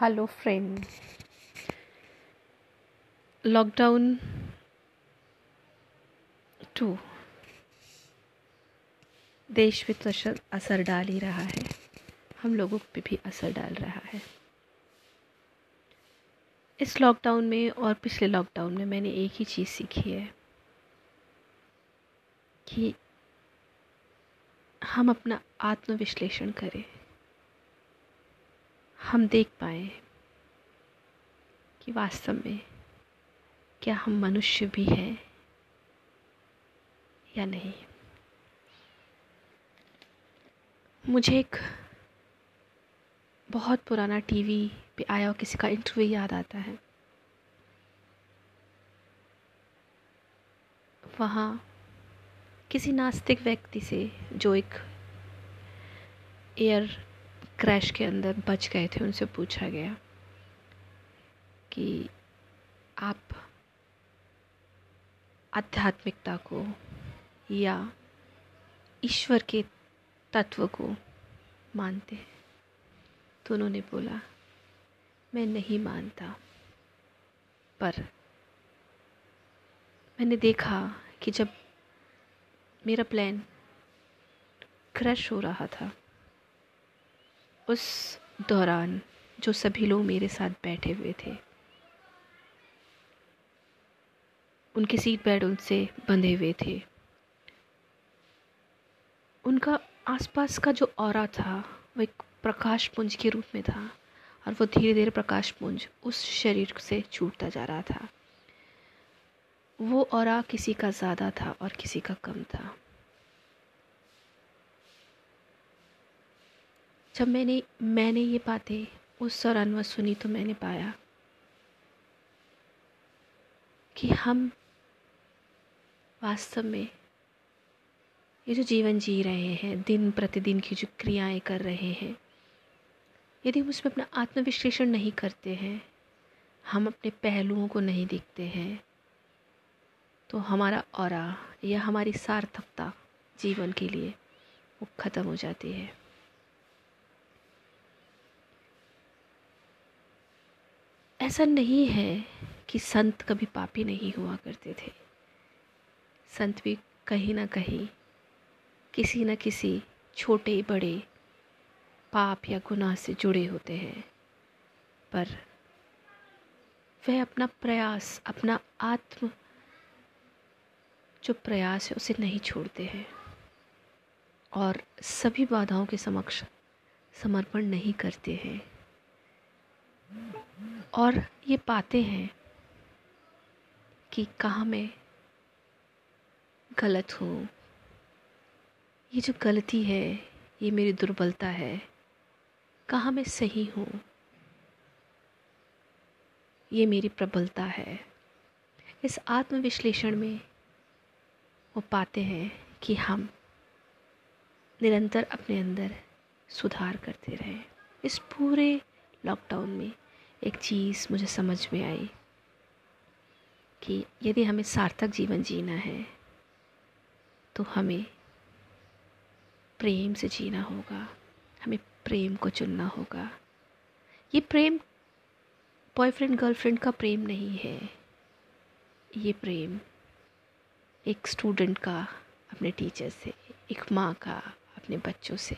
Hello friend lockdown to देश पे तो असर डाल ही रहा है। हम लोगों पे भी असर डाल रहा है। इस लॉकडाउन में और पिछले लॉकडाउन में मैंने एक ही चीज़ सीखी है कि हम अपना आत्मविश्लेषण करें। हम देख पाए कि वास्तव में क्या हम मनुष्य भी हैं या नहीं। मुझे एक बहुत पुराना टीवी पे आया और किसी का इंटरव्यू याद आता है। वहाँ किसी नास्तिक व्यक्ति से जो एक एयर क्रैश के अंदर बच गए थे, उनसे पूछा गया कि आप आध्यात्मिकता को या ईश्वर के तत्व को मानते हैं? तो उन्होंने बोला, मैं नहीं मानता, पर मैंने देखा कि जब मेरा प्लान क्रश हो रहा था उस दौरान जो सभी लोग मेरे साथ बैठे हुए थे। उनके सीट बेल्ट उनसे बंधे हुए थे। उनका आसपास का जो और था, वो एक प्रकाश पुंज के रूप में था और वो धीरे धीरे प्रकाश पुंज उस शरीर से छूटता जा रहा था। वो और किसी का ज़्यादा था और किसी का कम था। जब मैंने मैंने ये बातें उस दौरान वह सुनी तो मैंने पाया कि हम वास्तव में ये जो जीवन जी रहे हैं, दिन प्रतिदिन की जो क्रियाएँ कर रहे हैं, यदि हम उसमें अपना आत्मविश्लेषण नहीं करते हैं, हम अपने पहलुओं को नहीं देखते हैं तो हमारा और या हमारी सार्थकता जीवन के लिए वो ख़त्म हो जाती है। ऐसा नहीं है कि संत कभी पापी नहीं हुआ करते थे। संत भी कहीं ना कहीं, किसी न किसी छोटे बड़े पाप या गुनाह से जुड़े होते हैं। पर वह अपना प्रयास, अपना आत्म जो प्रयास है, उसे नहीं छोड़ते हैं। और सभी बाधाओं के समक्ष समर्पण नहीं करते हैं। और ये पाते हैं कि कहाँ मैं गलत हूँ। ये जो गलती है, ये मेरी दुर्बलता है। कहाँ मैं सही हूँ? ये मेरी प्रबलता है। इस आत्मविश्लेषण में वो पाते हैं कि हम निरंतर अपने अंदर सुधार करते रहें। इस पूरे लॉकडाउन में एक चीज़ मुझे समझ में आई कि यदि हमें सार्थक जीवन जीना है तो हमें प्रेम से जीना होगा, हमें प्रेम को चुनना होगा। ये प्रेम बॉयफ्रेंड गर्लफ्रेंड का प्रेम नहीं है। ये प्रेम एक स्टूडेंट का, अपने टीचर से, एक माँ का, अपने बच्चों से,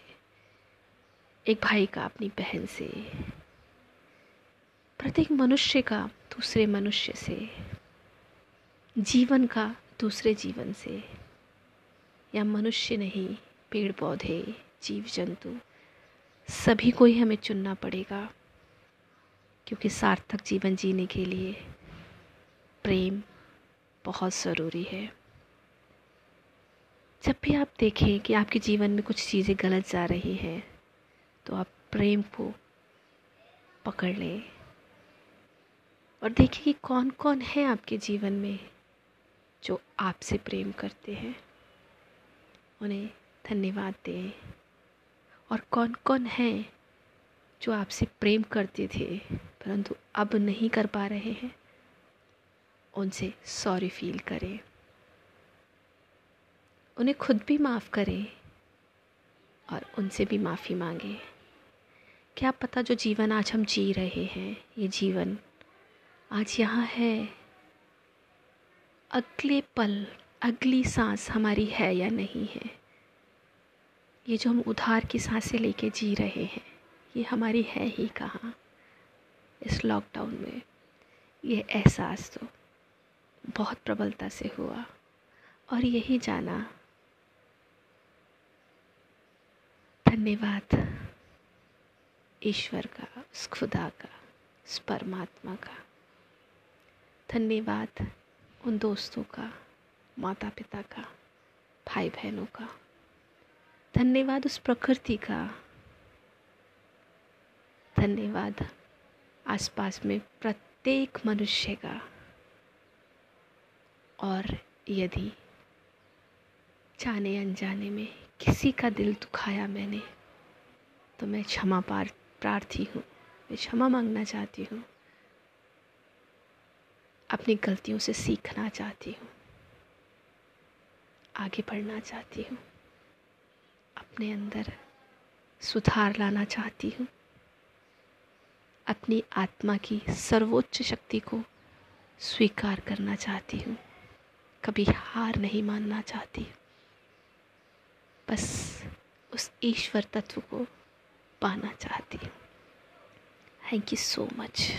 एक भाई का, अपनी बहन से। प्रत्येक मनुष्य का दूसरे मनुष्य से, जीवन का दूसरे जीवन से। या मनुष्य नहीं पेड़ पौधे जीव जंतु सभी को ही हमें चुनना पड़ेगा। क्योंकि सार्थक जीवन जीने के लिए प्रेम बहुत ज़रूरी है। जब भी आप देखें कि आपके जीवन में कुछ चीज़ें गलत जा रही हैं तो आप प्रेम को पकड़ लें। और देखिए कि कौन कौन है आपके जीवन में जो आपसे प्रेम करते हैं। उन्हें धन्यवाद दें। और कौन कौन हैं जो आपसे प्रेम करते थे, परंतु अब नहीं कर पा रहे हैं? उनसे सॉरी फील करें। उन्हें खुद भी माफ़ करें और उनसे भी माफ़ी मांगें। क्या पता जो जीवन आज हम जी रहे हैं, ये जीवन आज यहाँ है। अगले पल, अगली सांस हमारी है या नहीं है? ये जो हम उधार की साँसें लेके जी रहे हैं, ये हमारी है ही कहाँ? इस लॉकडाउन में। ये एहसास तो बहुत प्रबलता से हुआ। और यही जाना। धन्यवाद। ईश्वर का, उस खुदा का, उस परमात्मा का। धन्यवाद उन दोस्तों का माता पिता का भाई बहनों का। धन्यवाद उस प्रकृति का। धन्यवाद आसपास में प्रत्येक मनुष्य का। और यदि जाने अनजाने में किसी का दिल दुखाया मैंने तो मैं क्षमा पार, प्रार्थी हूँ, मैं क्षमा मांगना चाहती हूँ। अपनी गलतियों से सीखना चाहती हूँ। आगे बढ़ना चाहती हूँ। अपने अंदर सुधार लाना चाहती हूँ। अपनी आत्मा की सर्वोच्च शक्ति को स्वीकार करना चाहती हूँ। कभी हार नहीं मानना चाहती। बस उस ईश्वर तत्व को पाना चाहती हूँ। Thank you so much